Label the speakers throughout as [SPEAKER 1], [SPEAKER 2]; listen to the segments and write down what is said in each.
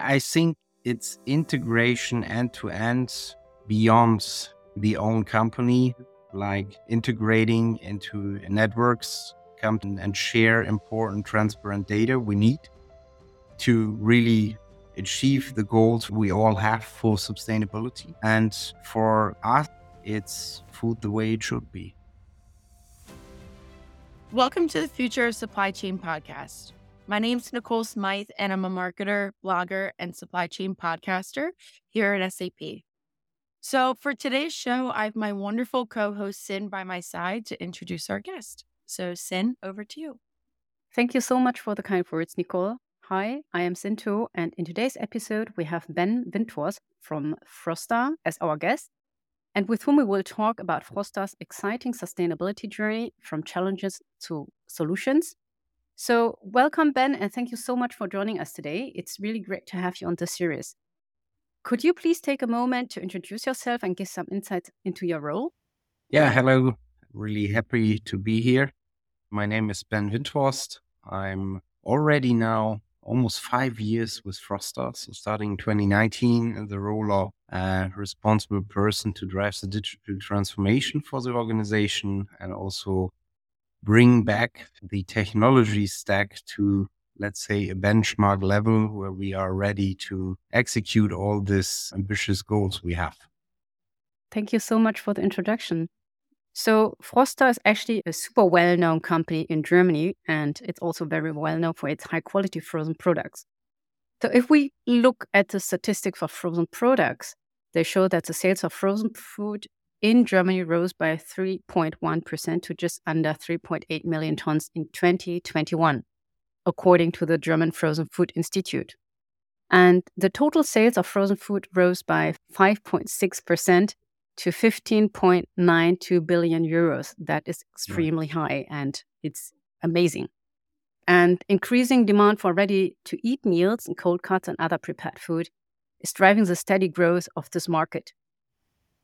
[SPEAKER 1] I think it's integration end to end beyond the own company, like integrating into networks come and share important transparent data we need to really achieve the goals we all have for sustainability. And for us, it's food the way it should be.
[SPEAKER 2] Welcome to the Future of Supply Chain podcast. My name is Nicole Smythe, and I'm a marketer, blogger, and supply chain podcaster here at SAP. So, for today's show, I have my wonderful co host, Sin, by my side to introduce our guest. So, Sin, over to you.
[SPEAKER 3] Thank you so much for the kind words, Nicole. Hi, I am Sin To, and in today's episode, we have Ben Windhorst from Frosta as our guest, and with whom we will talk about Frosta's exciting sustainability journey from challenges to solutions so, welcome, Ben, and thank you so much for joining us today. It's really great to have you on the series. Could you please take a moment to introduce yourself and give some insight into your role?
[SPEAKER 1] Yeah, hello. Really happy to be here. My name is Ben Windhorst. I'm already now almost five years with Frosta. So, starting 2019 in the role of a responsible person to drive the digital transformation for the organization and also bring back the technology stack to, let's say, a benchmark level where we are ready to execute all these ambitious goals we have.
[SPEAKER 3] Thank you so much for the introduction. So, Frosta is actually a super well known company in Germany, and it's also very well known for its high quality frozen products. So, if we look at the statistics for frozen products, they show that the sales of frozen food in Germany rose by 3.1% to just under 3.8 million tons in 2021, according to the German Frozen Food Institute. And the total sales of frozen food rose by 5.6% to 15.92 billion euros. That is extremely high and it's amazing. And increasing demand for ready to eat meals and cold cuts and other prepared food is driving the steady growth of this market.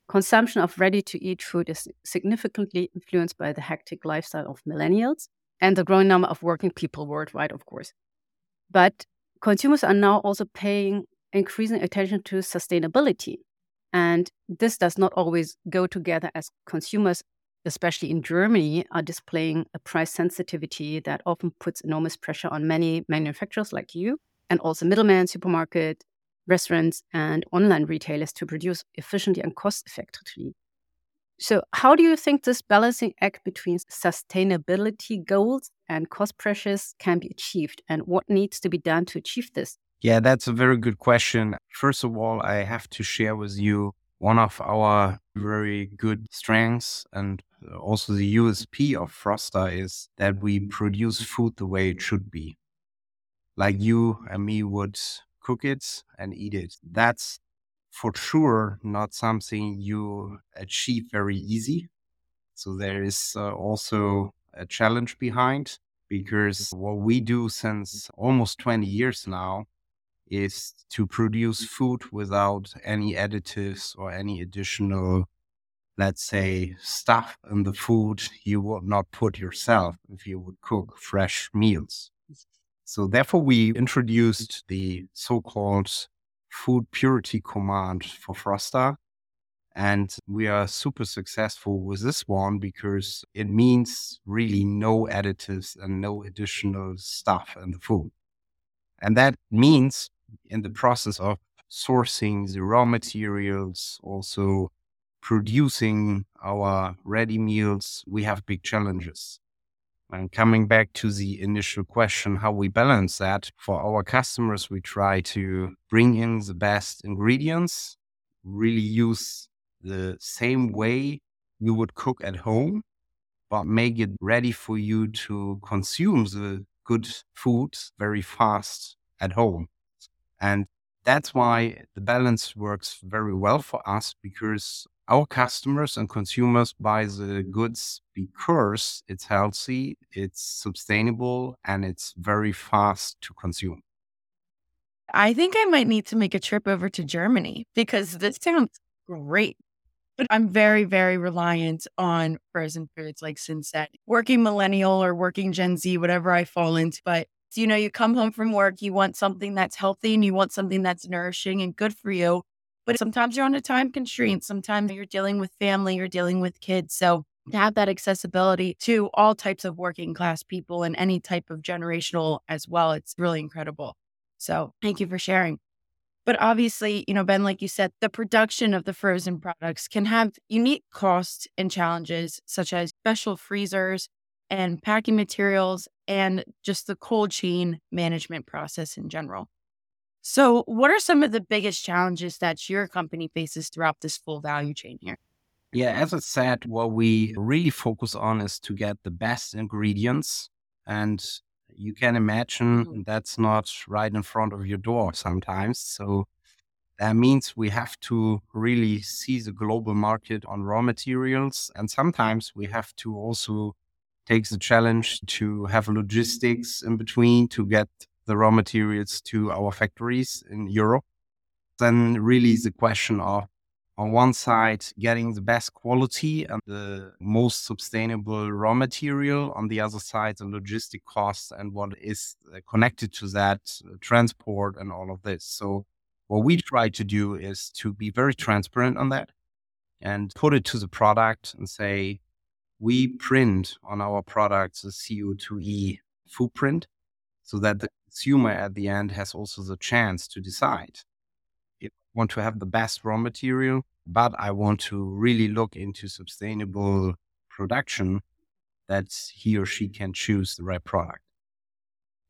[SPEAKER 3] Consumption of ready to eat food is significantly influenced by the hectic lifestyle of millennials and the growing number of working people worldwide, of course. But consumers are now also paying increasing attention to sustainability. And this does not always go together as consumers, especially in Germany, are displaying a price sensitivity that often puts enormous pressure on many manufacturers like you and also middlemen, supermarket, restaurants and online retailers to produce efficiently and cost effectively. So, how do you think this balancing act between sustainability goals and cost pressures can be achieved, and what needs to be done to achieve this?
[SPEAKER 1] Yeah, that's a very good question. First of all, I have to share with you one of our very good strengths and also the USP of Frosta is that we produce food the way it should be. Like you and me would cook it and eat it. That's for sure not something you achieve very easy. So there is uh, also a challenge behind because what we do since almost 20 years now is to produce food without any additives or any additional let's say stuff in the food you would not put yourself if you would cook fresh meals so therefore, we introduced the so-called food purity command for Frosta. And we are super successful with this one because it means really no additives and no additional stuff in the food. And that means in the process of sourcing the raw materials, also producing our ready meals, we have big challenges. And coming back to the initial question, how we balance that for our customers, we try to bring in the best ingredients, really use the same way you would cook at home, but make it ready for you to consume the good food very fast at home. And that's why the balance works very well for us because our customers and consumers buy the goods because it's healthy, it's sustainable, and it's very fast to consume.
[SPEAKER 2] I think I might need to make a trip over to Germany because this sounds great. But I'm very, very reliant on frozen foods like said, working millennial or working Gen Z, whatever I fall into. But you know, you come home from work, you want something that's healthy and you want something that's nourishing and good for you. But sometimes you're on a time constraint. Sometimes you're dealing with family, you're dealing with kids. So to have that accessibility to all types of working class people and any type of generational as well, it's really incredible. So thank you for sharing. But obviously, you know, Ben, like you said, the production of the frozen products can have unique costs and challenges, such as special freezers and packing materials and just the cold chain management process in general. So, what are some of the biggest challenges that your company faces throughout this full value chain here?
[SPEAKER 1] Yeah, as I said, what we really focus on is to get the best ingredients. And you can imagine mm-hmm. that's not right in front of your door sometimes. So that means we have to really see the global market on raw materials. And sometimes we have to also take the challenge to have logistics in between to get the raw materials to our factories in Europe. Then really the question of on one side, getting the best quality and the most sustainable raw material. On the other side, the logistic costs and what is uh, connected to that, uh, transport and all of this. So, what we try to do is to be very transparent on that and put it to the product and say, we print on our products a CO2e footprint so that the consumer at the end has also the chance to decide I want to have the best raw material, but I want to really look into sustainable production that he or she can choose the right product.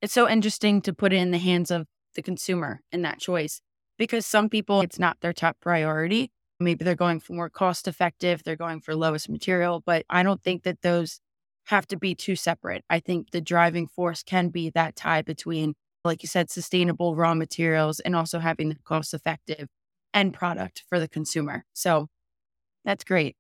[SPEAKER 2] It's so interesting to put it in the hands of the consumer in that choice because some people, it's not their top priority. Maybe they're going for more cost effective, they're going for lowest material, but I don't think that those have to be too separate. I think the driving force can be that tie between like you said, sustainable raw materials and also having the cost effective end product for the consumer. So that's great.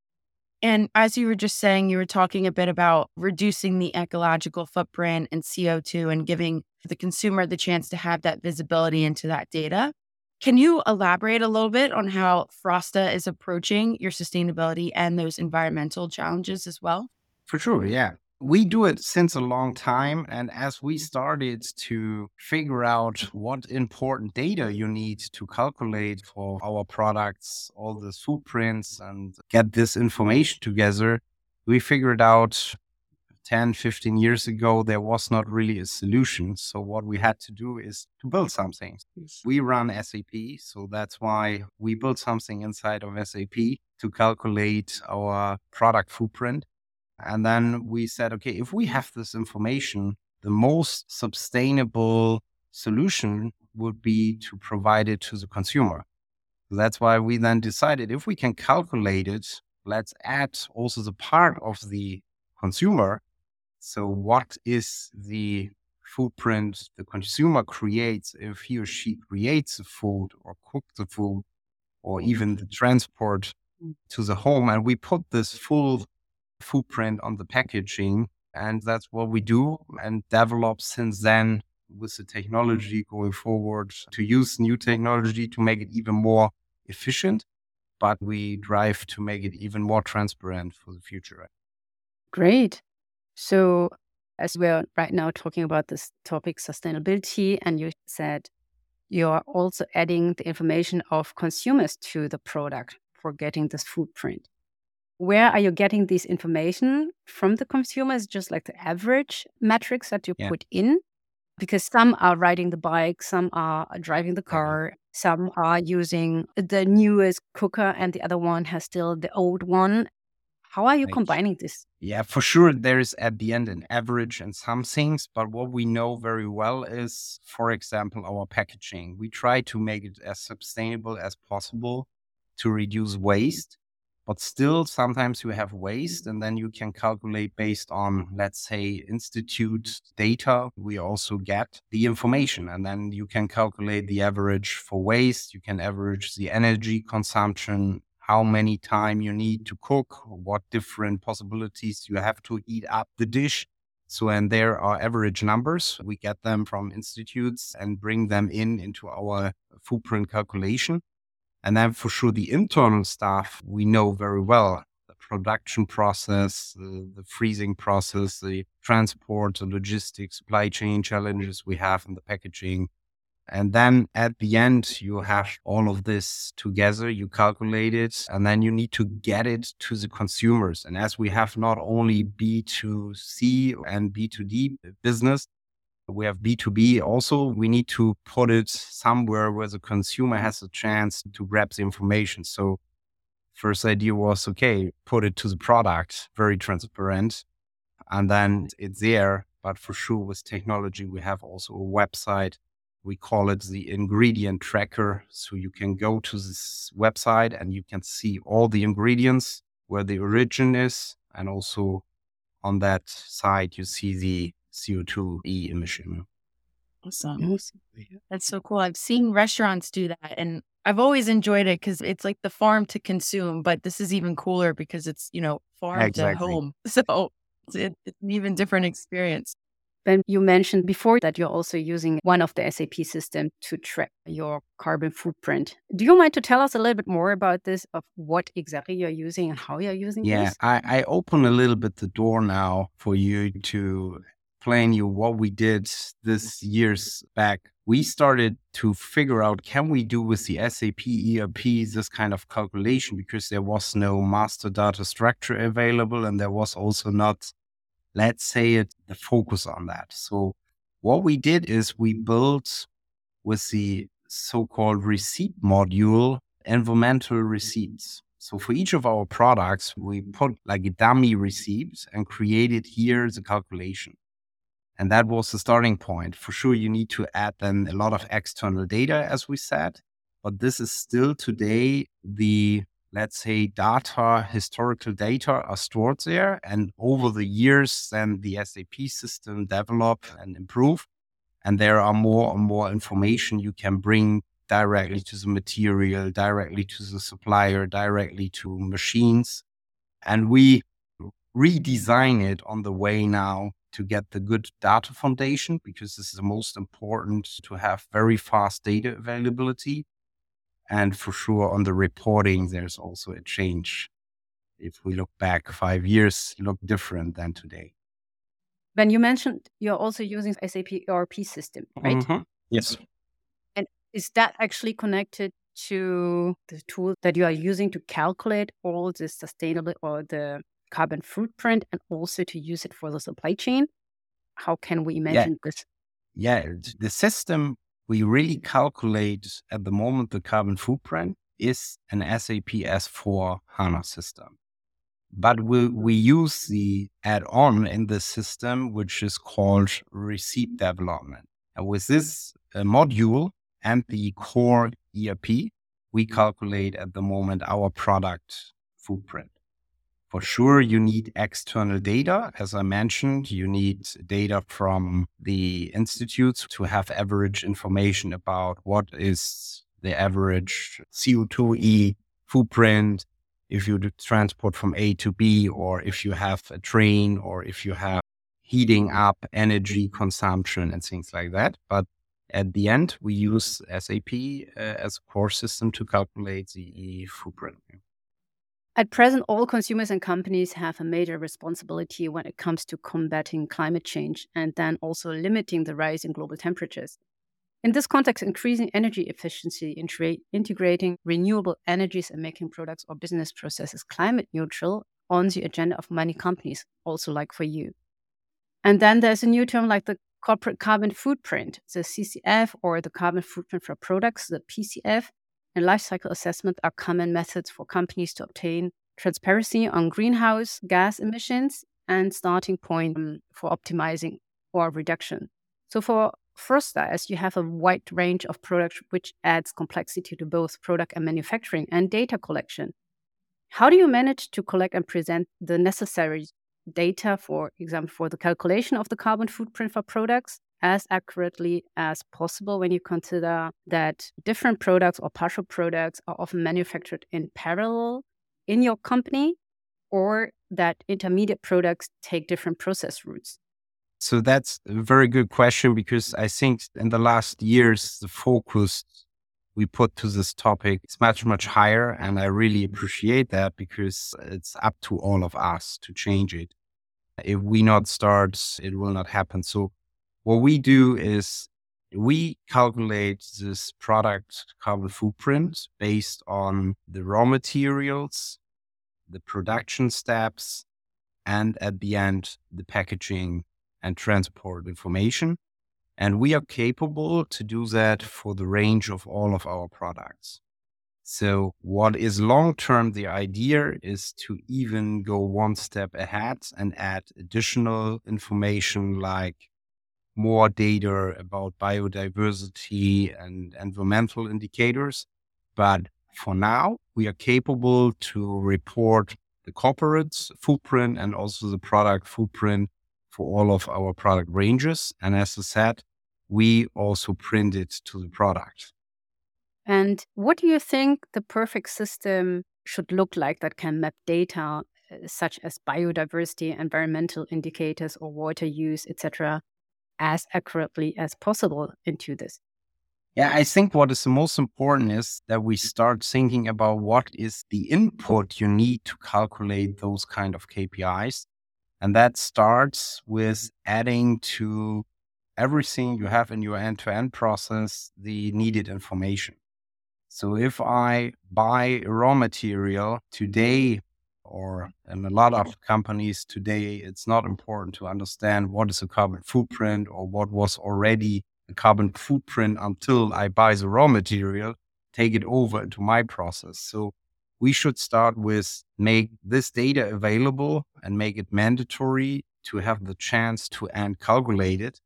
[SPEAKER 2] And as you were just saying, you were talking a bit about reducing the ecological footprint and CO2 and giving the consumer the chance to have that visibility into that data. Can you elaborate a little bit on how Frosta is approaching your sustainability and those environmental challenges as well?
[SPEAKER 1] For sure, yeah we do it since a long time. And as we mm-hmm. started to figure out what important data you need to calculate for our products, all the footprints, and get this information together, we figured out 10, 15 years ago, there was not really a solution. So, what we had to do is to build something. We run SAP. So, that's why we built something inside of SAP to calculate our product footprint. And then we said, okay, if we have this information, the most sustainable solution would be to provide it to the consumer. That's why we then decided if we can calculate it, let's add also the part of the consumer. So, what is the footprint the consumer creates if he or she creates the food or cooks the food or even the transport mm. to the home? And we put this full footprint on the packaging. And that's what we do and develop since then with the technology going forward to use new technology to make it even more efficient. But we drive to make it even more transparent for the future.
[SPEAKER 3] Great. So, as we're right now talking about this topic, sustainability, and you said you're also adding the information of consumers to the product for getting this footprint where are you getting this information from the consumers just like the average metrics that you yeah. put in? Because some are riding the bike some are driving the mm-hmm. car some are using the newest cooker and the other one has still the old one. How are you right. combining this?
[SPEAKER 1] Yeah for sure there is at the end an average and some things but what we know very well is for example our packaging. We try to make it as sustainable as possible to reduce waste but still sometimes you have waste and then you can calculate based on let's say institute data we also get the information and then you can calculate the average for waste you can average the energy consumption how many time you need to cook what different possibilities you have to eat up the dish. So and there are average numbers. We get them from institutes and bring them in into our footprint calculation and then for sure, the internal staff, we know very well the production process, the, the freezing process, the transport, the logistics, supply chain challenges we have in the packaging. And then at the end, you have all of this together, you calculate it, and then you need to get it to the consumers. And as we have not only B2C and B2D business, we have B2B also. We need to put it somewhere where the consumer mm-hmm. has a chance to grab the information. So, first idea was okay, put it to the product, very transparent, and then it's there. But for sure, with technology, we have also a website. We call it the ingredient tracker. So, you can go to this website and you can see all the ingredients, where the origin is, and also on that side, you see the CO2e emission.
[SPEAKER 2] Awesome. That's so cool. I've seen restaurants do that and I've always enjoyed it because it's like the farm to consume, but this is even cooler because it's, you know, farm exactly. to home. So it's, it's an even different experience.
[SPEAKER 3] Ben, you mentioned before that you're also using one of the SAP system to track your carbon footprint. Do you mind to tell us a little bit more about this, of what exactly you're using and how you're using
[SPEAKER 1] yeah,
[SPEAKER 3] this?
[SPEAKER 1] Yeah, I, I open a little bit the door now for you to explain you what we did this years back. We started to figure out can we do with the SAP ERP this kind of calculation because there was no master data structure available and there was also not, let's say it, the focus on that. So what we did is we built with the so-called receipt module environmental receipts. So for each of our products, we put like a dummy receipt and created here the calculation. And that was the starting point. For sure, you need to add then a lot of external data, as we said. But this is still today the, let's say, data, historical data are stored there. And over the years, then the SAP system develop and improve. And there are more and more information you can bring directly to the material, directly to the supplier, directly to machines. And we redesign it on the way now to get the good data foundation because this is the most important to have very fast data availability. And for sure, on the reporting, there's also a change. If we look back five years, look different than today.
[SPEAKER 3] Ben, you mentioned you're also using SAP ERP system, right? Mm-hmm.
[SPEAKER 1] Yes.
[SPEAKER 3] And is that actually connected to the tool that you are using to calculate all the sustainable or the carbon footprint and also to use it for the supply chain? How can we imagine
[SPEAKER 1] yeah.
[SPEAKER 3] this?
[SPEAKER 1] Yeah, the system we really calculate at the moment the carbon footprint is an SAP S4 HANA system. But we, we use the add on in the system, which is called receipt development. And with this uh, module and the core ERP, we calculate at the moment our product footprint. For sure, you need external data. As I mentioned, you need data from the institutes to have average information about what is the average CO2e footprint if you transport from A to B, or if you have a train, or if you have heating up energy consumption and things like that. But at the end, we use SAP uh, as a core system to calculate the E footprint.
[SPEAKER 3] At present, all consumers and companies have a major responsibility when it comes to combating climate change and then also limiting the rise in global temperatures. In this context, increasing energy efficiency, integrating renewable energies, and making products or business processes climate neutral on the agenda of many companies, also like for you. And then there's a new term like the corporate carbon footprint, the CCF, or the carbon footprint for products, the PCF, and life cycle assessment are common methods for companies to obtain transparency on greenhouse gas emissions and starting point um, for optimizing or reduction. So for Frosta, as you have a wide range of products which adds complexity to both product and manufacturing and data collection. How do you manage to collect and present the necessary data, for example, for the calculation of the carbon footprint for products as accurately as possible when you consider that different products or partial products are often manufactured in parallel in your company or that intermediate products take different process routes?
[SPEAKER 1] So that's a very good question because I think in the last years, the focus we put to this topic is much, much higher. And I really mm-hmm. appreciate that because it's up to all of us to change it. If we not start, it will not happen. So what we do is we calculate this product carbon footprint based on the raw materials, the production steps, and at the end, the packaging and transport information. And we are capable to do that for the range of all of our products. So, what is long term, the idea is to even go one step ahead and add additional information like more data about biodiversity and environmental indicators. But for now, we are capable to report the corporate footprint and also the product footprint for all of our product ranges. And as I said, we also print it to the product.
[SPEAKER 3] And what do you think the perfect system should look like that can map data uh, such as biodiversity, environmental indicators, or water use, etc., as accurately as possible into this?
[SPEAKER 1] Yeah, I think what is the most important is that we mm. start thinking about what is the input you need to calculate those kind of KPIs. And that starts with adding to everything you have in your end to end process the needed information. So if I buy raw material today, or in a lot of companies today, it's not important to understand what is a carbon footprint or what was already a carbon footprint until I buy the raw material, take it over into my process. So we should start with make this data available and make it mandatory to have the chance to and calculate it.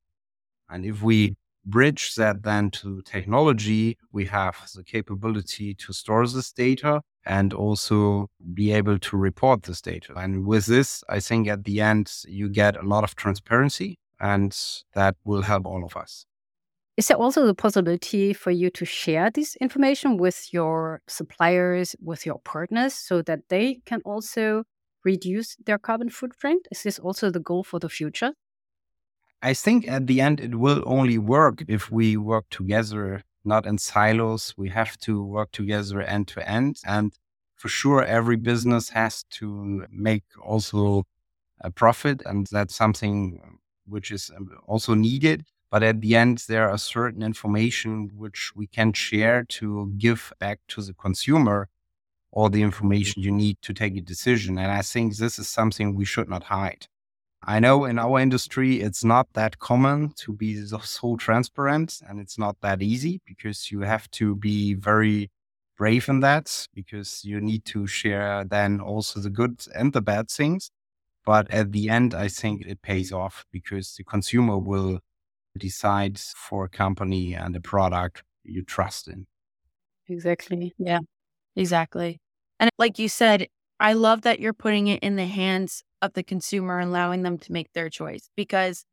[SPEAKER 1] And if we bridge that then to technology, we have the capability to store this data and also be able to report this data. And with this, I think at the end, you get a lot of transparency and that will help all of us.
[SPEAKER 3] Is there also the possibility for you to share this information with your suppliers, with your partners, so that they can also reduce their carbon footprint? Is this also the goal for the future?
[SPEAKER 1] I think at the end, it will only work if we work together, not in silos. We have to work together end to end. And for sure, every business has to make also a profit. And that's something which is um, also needed. But at the end, there are certain information which we can share to give back to the consumer all the information you need to take a decision. And I think this is something we should not hide. I know in our industry, it's not that common to be so transparent and it's not that easy because you have to be very brave in that because you need to share then also the good and the bad things. But at the end, I think it pays off because the consumer will decide for a company and a product you trust in.
[SPEAKER 3] Exactly.
[SPEAKER 2] Yeah, exactly. And like you said, I love that you're putting it in the hands of the consumer, and allowing them to make their choice because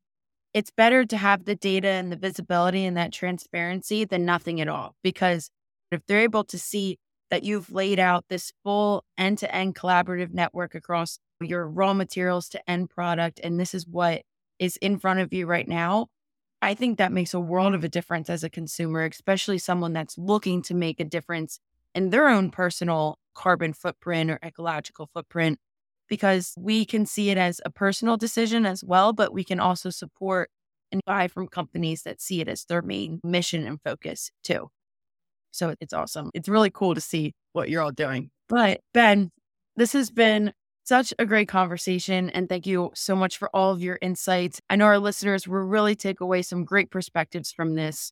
[SPEAKER 2] it's better to have the data and the visibility and that transparency than nothing at all. Because if they're able to see that you've laid out this full end to end collaborative network across your raw materials to end product, and this is what is in front of you right now, I think that makes a world of a difference as a consumer, especially someone that's looking to make a difference in their own personal carbon footprint or ecological footprint, because we can see it as a personal decision as well, but we can also support and buy from companies that see it as their main mission and focus too. So it's awesome. It's really cool to see what you're all doing. But Ben, this has been such a great conversation. And thank you so much for all of your insights. I know our listeners will really take away some great perspectives from this.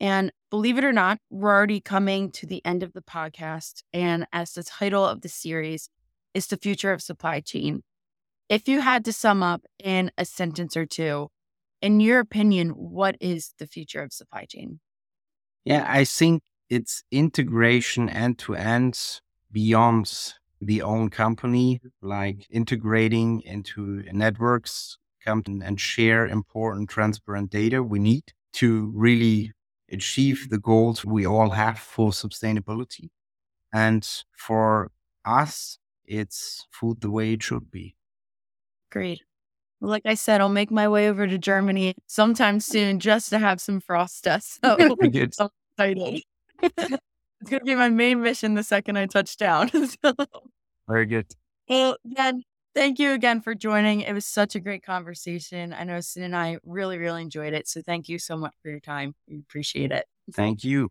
[SPEAKER 2] And believe it or not, we're already coming to the end of the podcast. And as the title of the series is The Future of Supply Chain, if you had to sum up in a sentence or two, in your opinion, what is the future of supply chain?
[SPEAKER 1] Yeah, I think it's integration end to end beyond the own company, like integrating into networks come and share important, transparent data we need to really achieve the goals we all have for sustainability. And for us, it's food the way it should be.
[SPEAKER 2] Great. Well, like I said, I'll make my way over to Germany sometime soon just to have some Frosta. So I'm excited. it's going to be my main mission the second I touch down.
[SPEAKER 1] so. Very good.
[SPEAKER 2] Well, then, thank you again for joining. It was such a great conversation. I know Sin and I really, really enjoyed it. So thank you so much for your time. We appreciate it.
[SPEAKER 1] Thank you.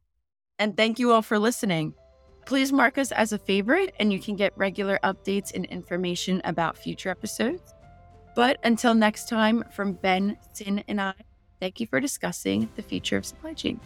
[SPEAKER 2] And thank you all for listening. Please mark us as a favorite, and you can get regular updates and information about future episodes. But until next time, from Ben, Sin, and I, thank you for discussing the future of supply chain.